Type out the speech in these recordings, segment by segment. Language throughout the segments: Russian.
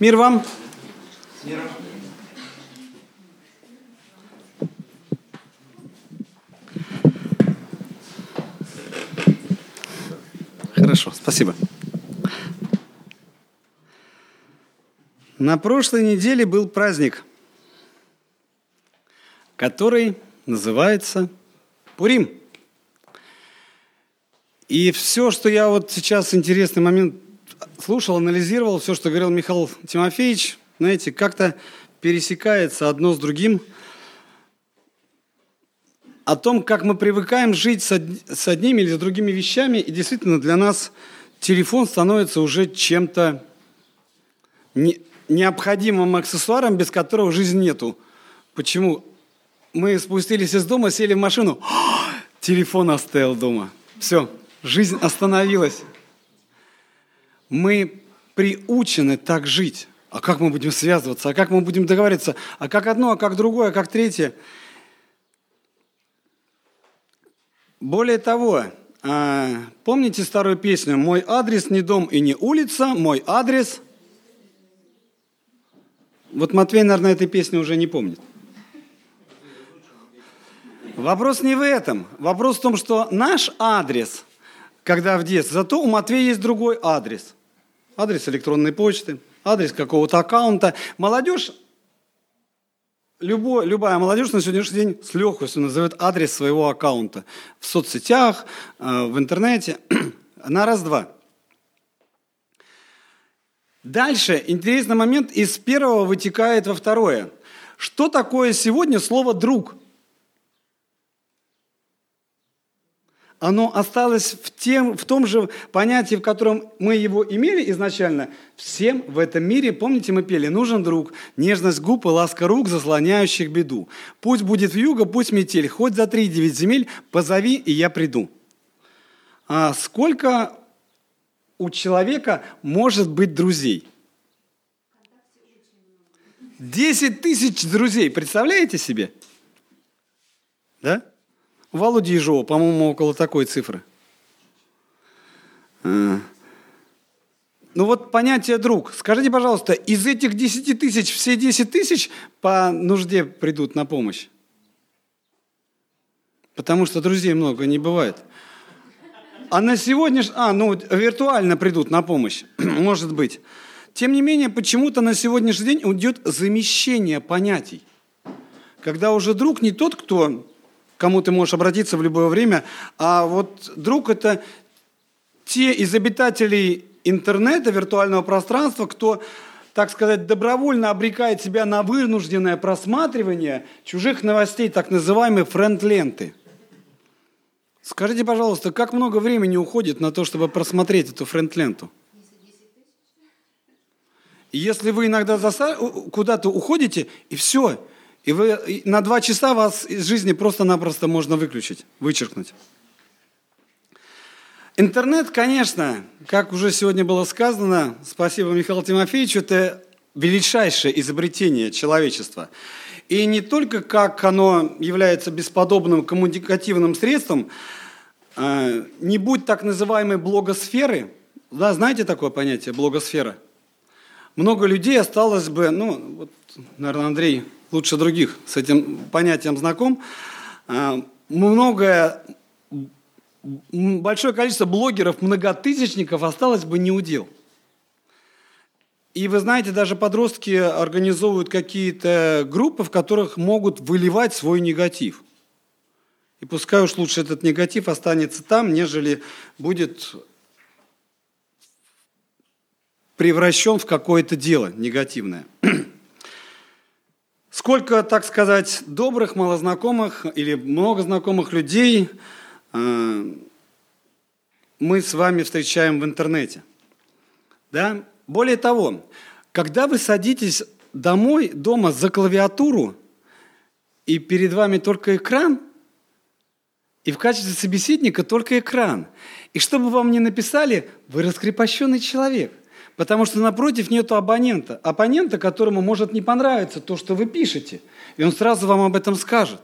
Мир вам. Хорошо, спасибо. На прошлой неделе был праздник, который называется Пурим. И все, что я вот сейчас интересный момент слушал, анализировал, все, что говорил Михаил Тимофеевич, знаете, как-то пересекается одно с другим о том, как мы привыкаем жить с, од... с одними или с другими вещами, и действительно для нас телефон становится уже чем-то не... необходимым аксессуаром, без которого жизни нету. Почему? Мы спустились из дома, сели в машину, телефон оставил дома. Все, жизнь остановилась. Мы приучены так жить. А как мы будем связываться? А как мы будем договариваться? А как одно, а как другое, а как третье? Более того, а, помните старую песню «Мой адрес не дом и не улица, мой адрес...» Вот Матвей, наверное, этой песни уже не помнит. Вопрос не в этом. Вопрос в том, что наш адрес, когда в детстве, зато у Матвея есть другой адрес. Адрес электронной почты, адрес какого-то аккаунта. Молодежь Любой, любая молодежь на сегодняшний день с легкостью назовет адрес своего аккаунта в соцсетях, э, в интернете, на раз-два. Дальше интересный момент из первого вытекает во второе. Что такое сегодня слово «друг»? Оно осталось в, тем, в том же понятии, в котором мы его имели изначально. Всем в этом мире, помните, мы пели, нужен друг, нежность губ и ласка рук, заслоняющих беду. Пусть будет вьюга, пусть метель, хоть за три девять земель, позови, и я приду. А сколько у человека может быть друзей? Десять тысяч друзей, представляете себе? Да? У Володи Ежова, по-моему, около такой цифры. А. Ну вот понятие «друг». Скажите, пожалуйста, из этих 10 тысяч все 10 тысяч по нужде придут на помощь? Потому что друзей много не бывает. А на сегодняшний... А, ну, виртуально придут на помощь, может быть. Тем не менее, почему-то на сегодняшний день идет замещение понятий. Когда уже друг не тот, кто кому ты можешь обратиться в любое время. А вот друг – это те из обитателей интернета, виртуального пространства, кто, так сказать, добровольно обрекает себя на вынужденное просматривание чужих новостей, так называемой френд-ленты. Скажите, пожалуйста, как много времени уходит на то, чтобы просмотреть эту френд-ленту? Если вы иногда куда-то уходите, и все – и вы, на два часа вас из жизни просто-напросто можно выключить, вычеркнуть. Интернет, конечно, как уже сегодня было сказано, спасибо Михаилу Тимофеевичу, это величайшее изобретение человечества. И не только как оно является бесподобным коммуникативным средством, а, не будь так называемой блогосферы, да, знаете такое понятие блогосфера? Много людей осталось бы, ну, вот, наверное, Андрей лучше других с этим понятием знаком. А, многое, большое количество блогеров, многотысячников осталось бы не удел. И вы знаете, даже подростки организовывают какие-то группы, в которых могут выливать свой негатив. И пускай уж лучше этот негатив останется там, нежели будет превращен в какое-то дело негативное. Сколько, так сказать, добрых, малознакомых или много знакомых людей э, мы с вами встречаем в интернете. Да? Более того, когда вы садитесь домой, дома за клавиатуру, и перед вами только экран, и в качестве собеседника только экран. И что бы вам ни написали, вы раскрепощенный человек – Потому что напротив нету абонента. Абонента, которому может не понравиться то, что вы пишете. И он сразу вам об этом скажет.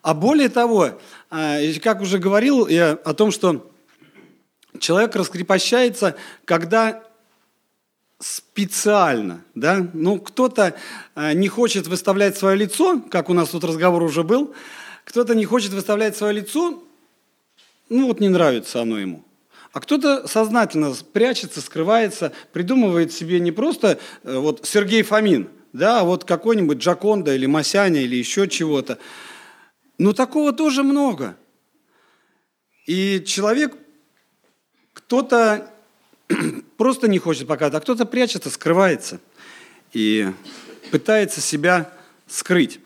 А более того, а, как уже говорил я о том, что человек раскрепощается, когда специально, да, ну, кто-то э, не хочет выставлять свое лицо, как у нас тут разговор уже был, кто-то не хочет выставлять свое лицо, ну, вот не нравится оно ему. А кто-то сознательно прячется, скрывается, придумывает себе не просто э, вот Сергей Фомин, да, а вот какой-нибудь Джаконда или Масяня или еще чего-то. Но такого тоже много. И человек, кто-то просто не хочет показать, а кто-то прячется, скрывается и пытается себя скрыть.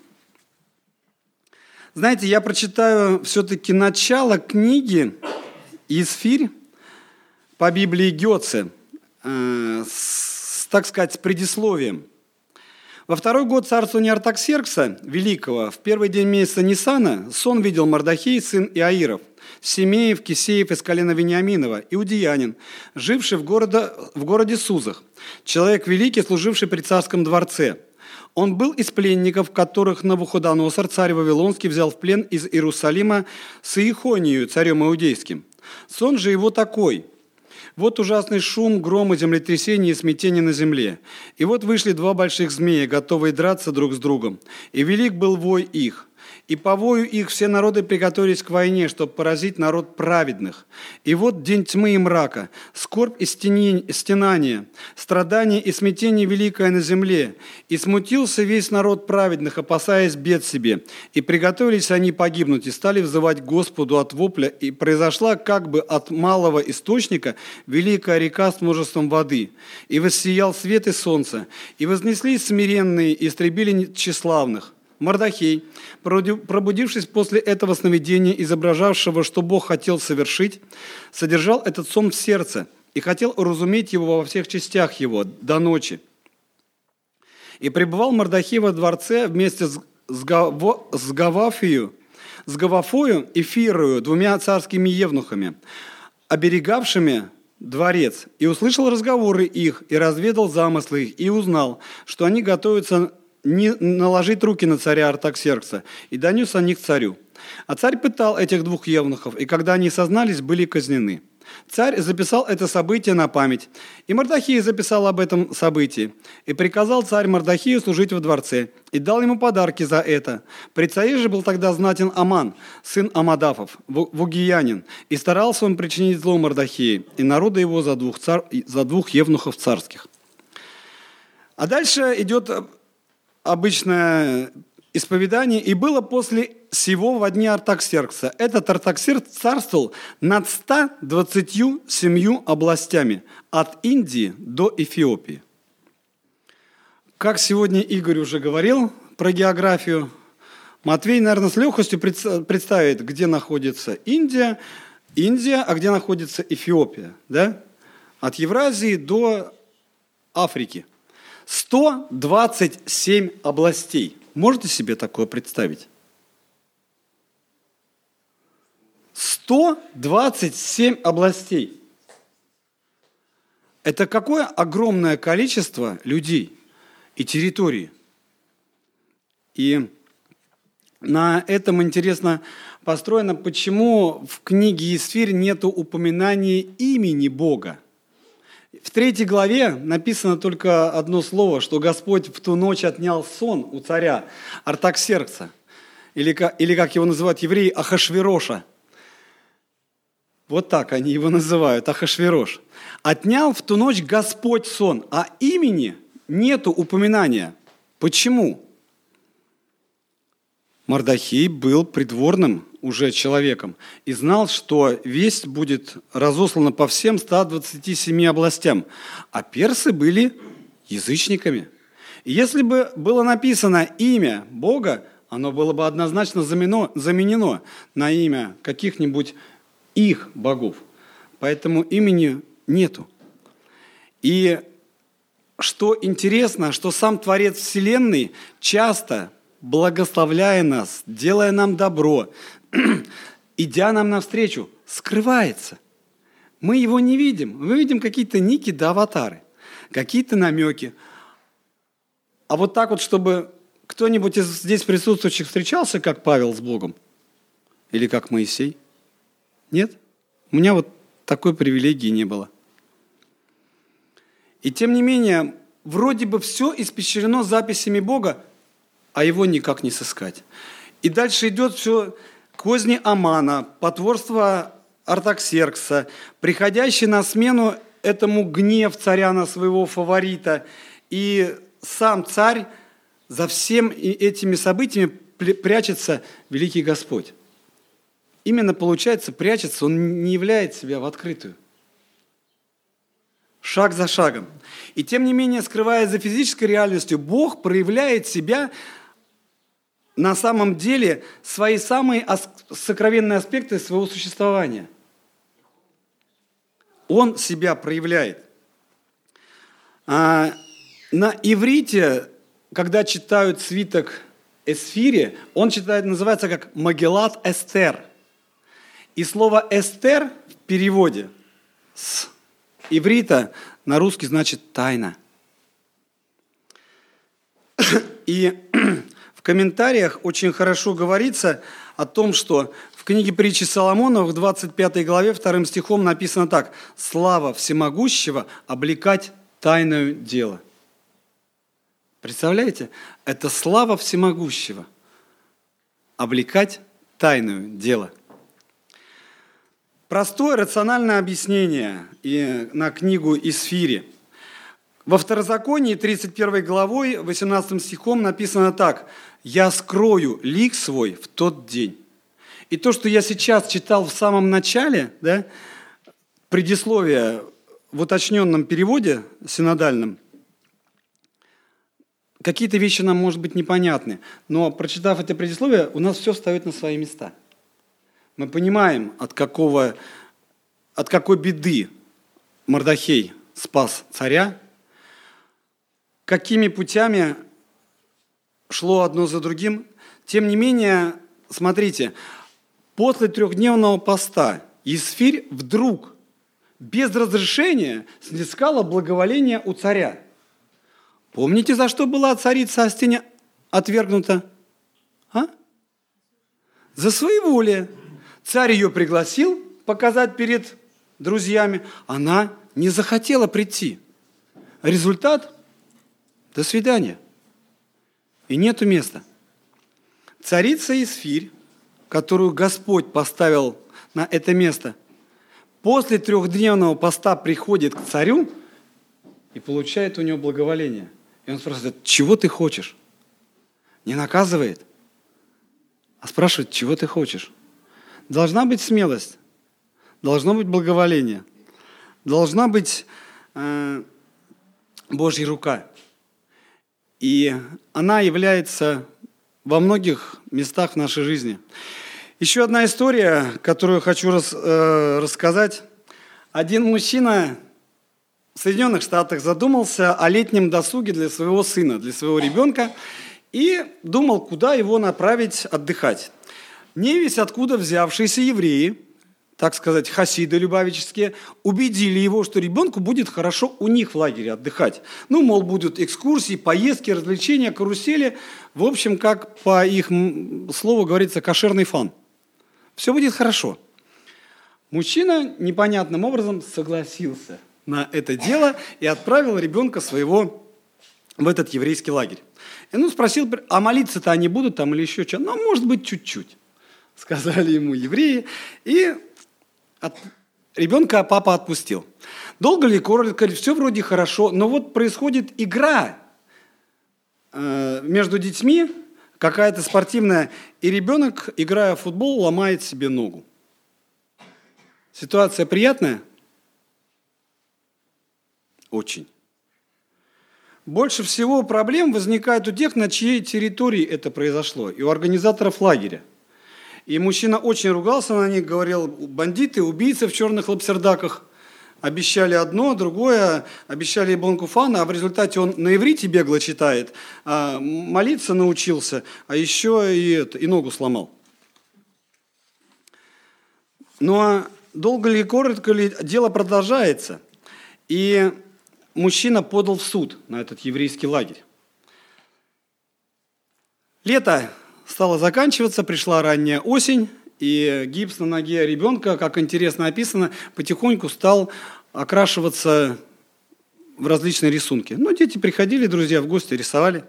Знаете, я прочитаю все-таки начало книги «Исфирь» по Библии Гёце, э, с, так сказать, с предисловием. Во второй год царствования Артаксеркса Великого, в первый день месяца Нисана, сон видел Мардахей, сын Иаиров, Семеев, Кисеев из колена Вениаминова, иудеянин, живший в, городе, в городе Сузах, человек великий, служивший при царском дворце. Он был из пленников, которых Навуходоносор, царь Вавилонский, взял в плен из Иерусалима с Иехонию, царем иудейским. Сон же его такой – вот ужасный шум, гром и и смятение на земле. И вот вышли два больших змея, готовые драться друг с другом. И велик был вой их. И по вою их все народы приготовились к войне, чтобы поразить народ праведных. И вот день тьмы и мрака, скорбь и стенание, страдание и смятение великое на земле. И смутился весь народ праведных, опасаясь бед себе. И приготовились они погибнуть, и стали взывать Господу от вопля. И произошла как бы от малого источника великая река с множеством воды. И воссиял свет и солнце. И вознеслись смиренные, и истребили тщеславных. Мардахей, пробудившись после этого сновидения, изображавшего, что Бог хотел совершить, содержал этот сон в сердце и хотел уразуметь его во всех частях его до ночи. И пребывал Мардахей во дворце вместе с, Гаво, с Гавафию, с Гавафою и Фирою, двумя царскими евнухами, оберегавшими дворец, и услышал разговоры их, и разведал замыслы их, и узнал, что они готовятся не наложить руки на царя Артаксеркса, и донес о них царю. А царь пытал этих двух евнухов, и когда они сознались, были казнены. Царь записал это событие на память, и Мардахий записал об этом событии. И приказал царь Мардахию служить во дворце, и дал ему подарки за это. При царе же был тогда знатен Аман, сын Амадафов, вугиянин, и старался он причинить зло Мардахии и народа его за двух, цар... за двух евнухов царских. А дальше идет обычное исповедание, и было после сего во дни Артаксеркса. Этот Артаксеркс царствовал над 127 областями, от Индии до Эфиопии. Как сегодня Игорь уже говорил про географию, Матвей, наверное, с легкостью представит, где находится Индия, Индия, а где находится Эфиопия, да? От Евразии до Африки – 127 областей. Можете себе такое представить? 127 областей. Это какое огромное количество людей и территорий. И на этом интересно построено, почему в книге Исфирь нет упоминания имени Бога. В третьей главе написано только одно слово, что Господь в ту ночь отнял сон у царя Артаксеркса, или, или как его называют евреи, Ахашвероша. Вот так они его называют, Ахашверош. Отнял в ту ночь Господь сон, а имени нету упоминания. Почему? Мардахей был придворным уже человеком и знал, что весть будет разослана по всем 127 областям, а персы были язычниками. И если бы было написано имя Бога, оно было бы однозначно заменено, заменено на имя каких-нибудь их богов. Поэтому имени нету. И что интересно, что сам Творец Вселенной часто благословляя нас, делая нам добро, идя нам навстречу, скрывается. Мы его не видим. Мы видим какие-то ники да аватары, какие-то намеки. А вот так вот, чтобы кто-нибудь из здесь присутствующих встречался, как Павел с Богом? Или как Моисей? Нет? У меня вот такой привилегии не было. И тем не менее, вроде бы все испещрено записями Бога, а его никак не сыскать. И дальше идет все козни Амана, потворство Артаксеркса, приходящий на смену этому гнев царя на своего фаворита. И сам царь за всем этими событиями прячется великий Господь. Именно, получается, прячется, он не являет себя в открытую. Шаг за шагом. И тем не менее, скрывая за физической реальностью, Бог проявляет себя на самом деле свои самые сокровенные аспекты своего существования. Он себя проявляет. А на иврите, когда читают свиток Эсфире, он читает, называется как Магеллат Эстер. И слово Эстер в переводе с иврита на русский значит тайна. И в комментариях очень хорошо говорится о том, что в книге притчи Соломона в 25 главе 2 стихом написано так. «Слава всемогущего облекать тайное дело». Представляете? Это слава всемогущего. Облекать тайное дело. Простое рациональное объяснение и на книгу Исфири. Во Второзаконии 31 главой 18 стихом написано так. «Я скрою лик свой в тот день». И то, что я сейчас читал в самом начале, да, предисловие в уточненном переводе синодальном, какие-то вещи нам, может быть, непонятны. Но прочитав это предисловие, у нас все встает на свои места. Мы понимаем, от, какого, от какой беды Мордахей спас царя, какими путями шло одно за другим. Тем не менее, смотрите, после трехдневного поста Исфирь вдруг без разрешения снискала благоволение у царя. Помните, за что была царица Астиня отвергнута? А? За своеволие. Царь ее пригласил показать перед друзьями. Она не захотела прийти. Результат – до свидания. И нету места. Царица Исфирь, которую Господь поставил на это место, после трехдневного поста приходит к царю и получает у него благоволение – и он спрашивает, чего ты хочешь? Не наказывает, а спрашивает, чего ты хочешь? Должна быть смелость, должно быть благоволение, должна быть э, Божья рука. И она является во многих местах нашей жизни. Еще одна история, которую хочу рас, э, рассказать. Один мужчина в Соединенных Штатах задумался о летнем досуге для своего сына, для своего ребенка, и думал, куда его направить отдыхать. Не весь откуда взявшиеся евреи, так сказать, хасиды любавические, убедили его, что ребенку будет хорошо у них в лагере отдыхать. Ну, мол, будут экскурсии, поездки, развлечения, карусели. В общем, как по их слову говорится, кошерный фан. Все будет хорошо. Мужчина непонятным образом согласился – на это дело и отправил ребенка своего в этот еврейский лагерь. И ну спросил, а молиться-то они будут там или еще что? Ну, может быть, чуть-чуть, сказали ему евреи. И от... ребенка папа отпустил. Долго ли, коротко ли, все вроде хорошо, но вот происходит игра э, между детьми, какая-то спортивная, и ребенок, играя в футбол, ломает себе ногу. Ситуация приятная? Очень. Больше всего проблем возникает у тех, на чьей территории это произошло, и у организаторов лагеря. И мужчина очень ругался на них, говорил, бандиты, убийцы в черных лапсердаках. Обещали одно, другое, обещали Бонкуфана, а в результате он на иврите бегло читает, а молиться научился, а еще и, это, и ногу сломал. Ну а долго ли, коротко ли, дело продолжается. И мужчина подал в суд на этот еврейский лагерь. Лето стало заканчиваться, пришла ранняя осень, и гипс на ноге ребенка, как интересно описано, потихоньку стал окрашиваться в различные рисунки. Ну, дети приходили, друзья, в гости, рисовали.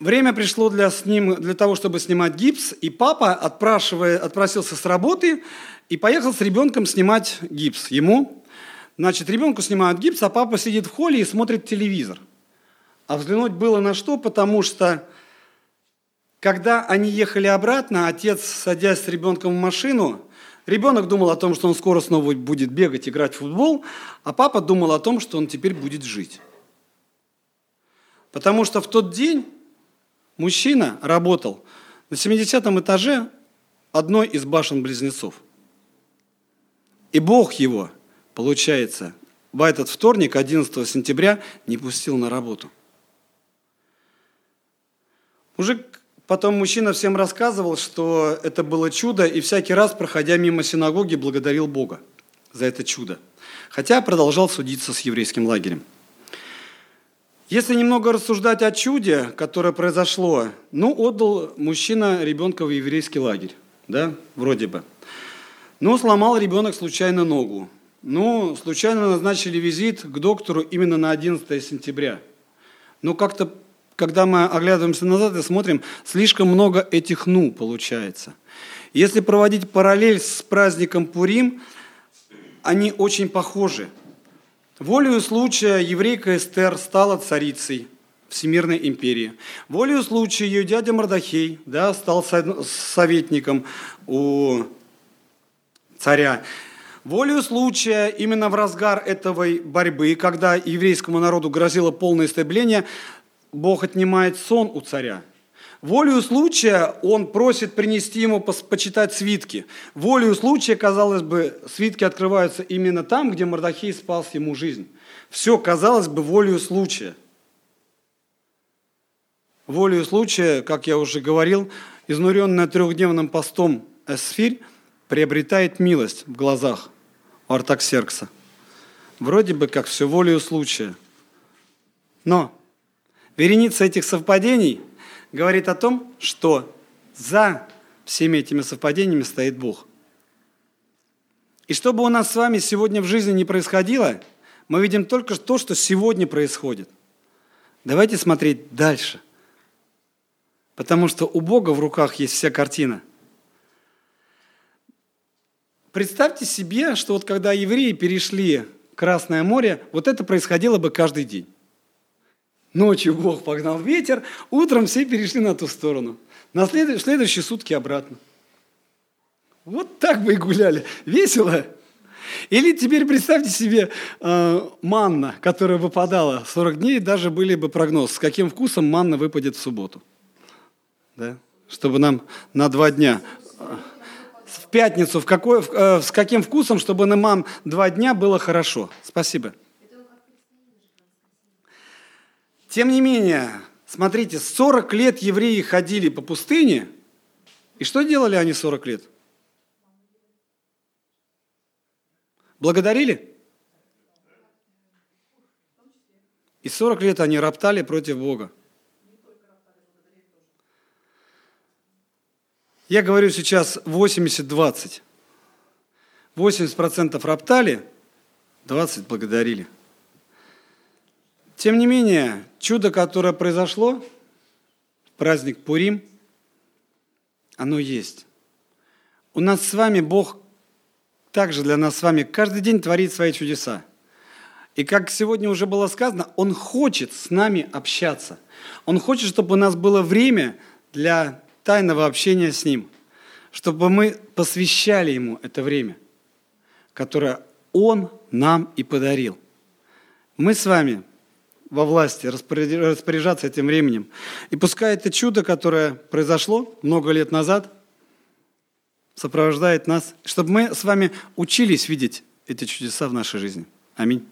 Время пришло для, сним, для того, чтобы снимать гипс, и папа, отпрашивая, отпросился с работы и поехал с ребенком снимать гипс. Ему, значит, ребенку снимают гипс, а папа сидит в холле и смотрит телевизор. А взглянуть было на что, потому что когда они ехали обратно, отец, садясь с ребенком в машину, ребенок думал о том, что он скоро снова будет бегать, играть в футбол, а папа думал о том, что он теперь будет жить. Потому что в тот день мужчина работал на 70 этаже одной из башен-близнецов. И Бог его, получается, в этот вторник, 11 сентября, не пустил на работу. Мужик Потом мужчина всем рассказывал, что это было чудо, и всякий раз, проходя мимо синагоги, благодарил Бога за это чудо. Хотя продолжал судиться с еврейским лагерем. Если немного рассуждать о чуде, которое произошло, ну, отдал мужчина ребенка в еврейский лагерь, да, вроде бы. Но сломал ребенок случайно ногу. Ну, случайно назначили визит к доктору именно на 11 сентября. Но как-то когда мы оглядываемся назад и смотрим, слишком много этих «ну» получается. Если проводить параллель с праздником Пурим, они очень похожи. Волею случая еврейка Эстер стала царицей Всемирной империи. Волею случая ее дядя Мардахей да, стал советником у царя. Волею случая, именно в разгар этой борьбы, когда еврейскому народу грозило полное истребление, Бог отнимает сон у царя. Волею случая он просит принести ему почитать свитки. Волею случая, казалось бы, свитки открываются именно там, где Мордахей спас ему жизнь. Все, казалось бы, волею случая. Волею случая, как я уже говорил, изнуренная трехдневным постом Эсфирь приобретает милость в глазах Артаксеркса. Вроде бы как все волею случая. Но Вереница этих совпадений говорит о том, что за всеми этими совпадениями стоит Бог. И что бы у нас с вами сегодня в жизни не происходило, мы видим только то, что сегодня происходит. Давайте смотреть дальше. Потому что у Бога в руках есть вся картина. Представьте себе, что вот когда евреи перешли Красное море, вот это происходило бы каждый день. Ночью Бог погнал ветер, утром все перешли на ту сторону. На след... следующие сутки обратно. Вот так бы и гуляли. Весело. Или теперь представьте себе э, манна, которая выпадала 40 дней, даже были бы прогноз, с каким вкусом манна выпадет в субботу. Да? Чтобы нам на два дня в пятницу, в какой, э, с каким вкусом, чтобы на мам два дня было хорошо. Спасибо. Тем не менее, смотрите, 40 лет евреи ходили по пустыне, и что делали они 40 лет? Благодарили? И 40 лет они роптали против Бога. Я говорю сейчас 80-20. 80% роптали, 20 благодарили. Тем не менее, чудо, которое произошло, праздник Пурим, оно есть. У нас с вами Бог также для нас с вами каждый день творит свои чудеса. И как сегодня уже было сказано, Он хочет с нами общаться. Он хочет, чтобы у нас было время для тайного общения с Ним, чтобы мы посвящали Ему это время, которое Он нам и подарил. Мы с вами во власти распоряжаться этим временем. И пускай это чудо, которое произошло много лет назад, сопровождает нас, чтобы мы с вами учились видеть эти чудеса в нашей жизни. Аминь.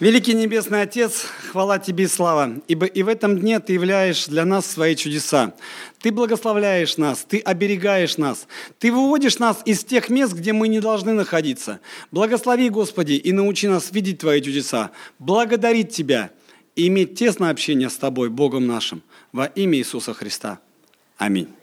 Великий Небесный Отец, хвала Тебе и слава, ибо и в этом дне Ты являешь для нас свои чудеса. Ты благословляешь нас, Ты оберегаешь нас, Ты выводишь нас из тех мест, где мы не должны находиться. Благослови, Господи, и научи нас видеть Твои чудеса, благодарить Тебя и иметь тесное общение с Тобой, Богом нашим, во имя Иисуса Христа. Аминь.